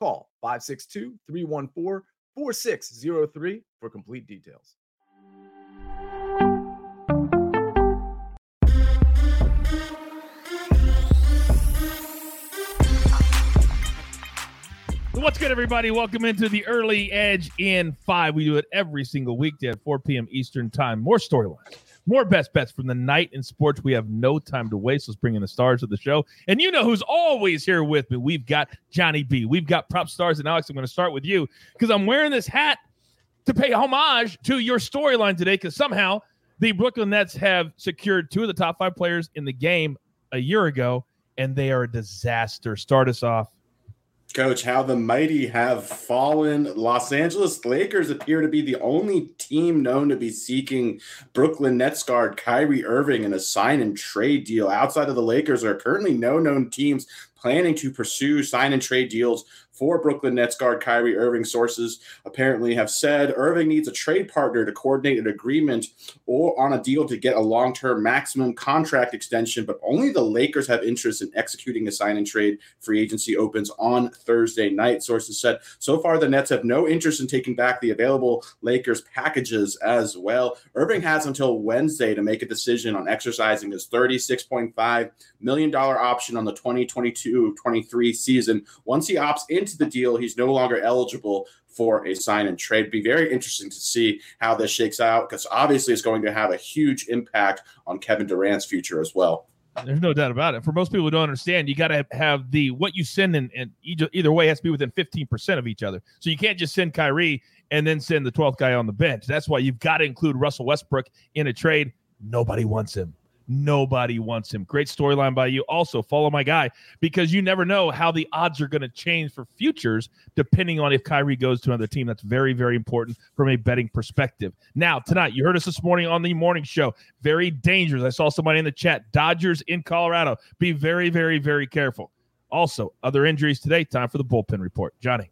Call 562 314 4603 for complete details. What's good, everybody? Welcome into the Early Edge in 5. We do it every single weekday at 4 p.m. Eastern Time. More storylines, more best bets from the night in sports. We have no time to waste. Let's bring in the stars of the show. And you know who's always here with me. We've got Johnny B. We've got prop stars. And Alex, I'm going to start with you because I'm wearing this hat to pay homage to your storyline today because somehow the Brooklyn Nets have secured two of the top five players in the game a year ago, and they are a disaster. Start us off. Coach, how the mighty have fallen. Los Angeles Lakers appear to be the only team known to be seeking Brooklyn Nets guard Kyrie Irving in a sign and trade deal. Outside of the Lakers, there are currently no known teams planning to pursue sign and trade deals for Brooklyn Nets guard Kyrie Irving. Sources apparently have said Irving needs a trade partner to coordinate an agreement or on a deal to get a long term maximum contract extension, but only the Lakers have interest in executing a sign and trade. Free agency opens on Thursday night. Sources said so far the Nets have no interest in taking back the available Lakers packages as well. Irving has until Wednesday to make a decision on exercising his $36.5 million option on the 2022 23 season. Once he opts into into the deal, he's no longer eligible for a sign and trade. Be very interesting to see how this shakes out because obviously it's going to have a huge impact on Kevin Durant's future as well. There's no doubt about it. For most people who don't understand, you got to have the what you send in, and either, either way has to be within 15% of each other. So you can't just send Kyrie and then send the 12th guy on the bench. That's why you've got to include Russell Westbrook in a trade. Nobody wants him. Nobody wants him. Great storyline by you. Also, follow my guy because you never know how the odds are going to change for futures depending on if Kyrie goes to another team. That's very, very important from a betting perspective. Now, tonight, you heard us this morning on the morning show. Very dangerous. I saw somebody in the chat. Dodgers in Colorado. Be very, very, very careful. Also, other injuries today. Time for the bullpen report. Johnny.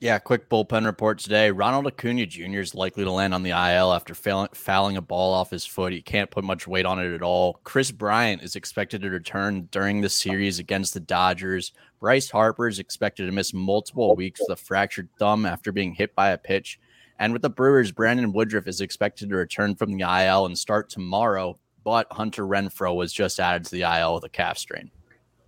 Yeah, quick bullpen report today. Ronald Acuna Jr. is likely to land on the IL after fouling a ball off his foot. He can't put much weight on it at all. Kris Bryant is expected to return during the series against the Dodgers. Bryce Harper is expected to miss multiple weeks with a fractured thumb after being hit by a pitch. And with the Brewers, Brandon Woodruff is expected to return from the IL and start tomorrow, but Hunter Renfroe was just added to the IL with a calf strain.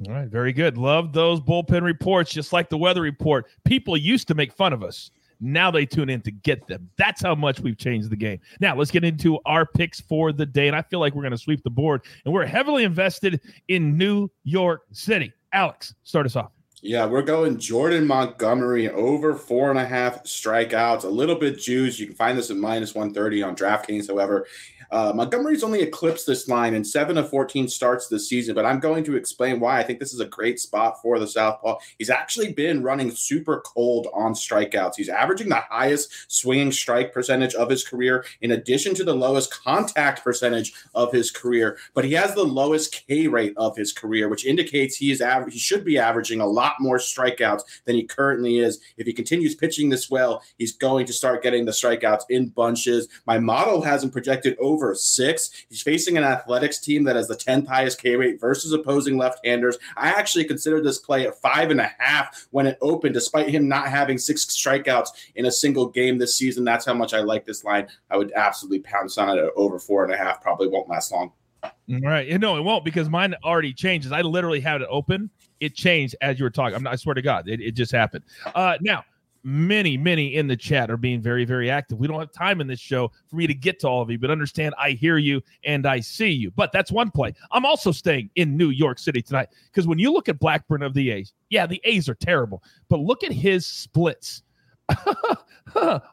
All right, very good. Love those bullpen reports, just like the weather report. People used to make fun of us. Now they tune in to get them. That's how much we've changed the game. Now let's get into our picks for the day. And I feel like we're going to sweep the board. And we're heavily invested in New York City. Alex, start us off. Yeah, we're going Jordan Montgomery over four and a half strikeouts, a little bit juice. You can find this at minus 130 on DraftKings. However, uh, Montgomery's only eclipsed this line in seven of 14 starts this season, but I'm going to explain why I think this is a great spot for the Southpaw. He's actually been running super cold on strikeouts. He's averaging the highest swinging strike percentage of his career, in addition to the lowest contact percentage of his career, but he has the lowest K rate of his career, which indicates he is aver- he should be averaging a lot more strikeouts than he currently is. If he continues pitching this well, he's going to start getting the strikeouts in bunches. My model has him projected over over six. He's facing an athletics team that has the 10th highest K rate versus opposing left handers. I actually considered this play at five and a half when it opened, despite him not having six strikeouts in a single game this season. That's how much I like this line. I would absolutely pounce on it over four and a half. Probably won't last long. All right. No, it won't because mine already changes. I literally had it open. It changed as you were talking. Not, I swear to God, it, it just happened. Uh, now, many, many in the chat are being very, very active. We don't have time in this show for me to get to all of you, but understand I hear you and I see you. But that's one play. I'm also staying in New York City tonight because when you look at Blackburn of the A's, yeah, the A's are terrible, but look at his splits.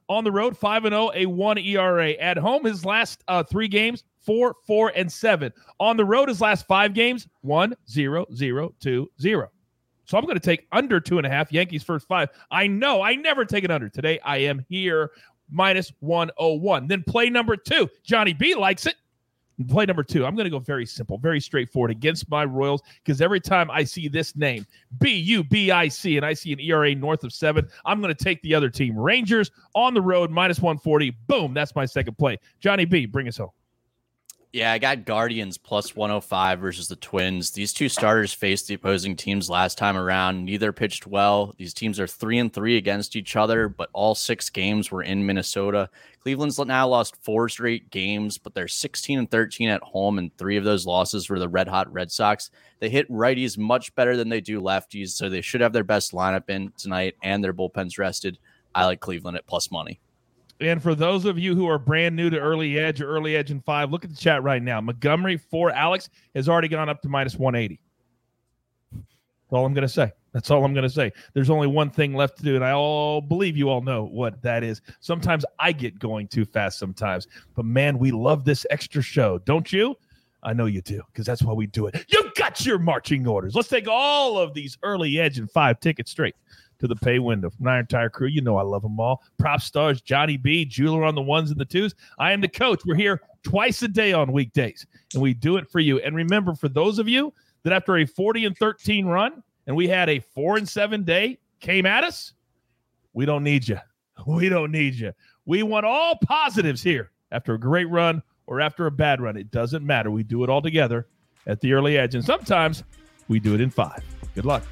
on the road, 5 and 0, a 1 ERA. At home, his last uh, three games, 4 4 and 7. On the road, his last five games, 1 0 0 2 0. So I'm going to take under two and a half. Yankees first five. I know I never take it under. Today I am here minus 101. Then play number two. Johnny B likes it. Play number two. I'm going to go very simple, very straightforward against my Royals because every time I see this name, B U B I C, and I see an ERA north of seven, I'm going to take the other team. Rangers on the road, minus 140. Boom. That's my second play. Johnny B, bring us home. Yeah, I got Guardians plus 105 versus the Twins. These two starters faced the opposing teams last time around. Neither pitched well. These teams are three and three against each other, but all six games were in Minnesota. Cleveland's now lost four straight games, but they're 16 and 13 at home, and three of those losses were the red hot Red Sox. They hit righties much better than they do lefties, so they should have their best lineup in tonight and their bullpens rested. I like Cleveland at plus money. And for those of you who are brand new to early edge or early edge in five, look at the chat right now. Montgomery for Alex has already gone up to minus 180. That's all I'm going to say. That's all I'm going to say. There's only one thing left to do, and I all believe you all know what that is. Sometimes I get going too fast sometimes, but man, we love this extra show, don't you? I know you do, because that's why we do it. You've got your marching orders. Let's take all of these early edge and five tickets straight to the pay window. From our entire crew, you know I love them all. Prop stars, Johnny B, Jeweler on the ones and the twos. I am the coach. We're here twice a day on weekdays, and we do it for you. And remember, for those of you that after a 40 and 13 run, and we had a four and seven day came at us, we don't need you. We don't need you. We want all positives here after a great run or after a bad run. It doesn't matter. We do it all together at the early edge. And sometimes we do it in five. Good luck.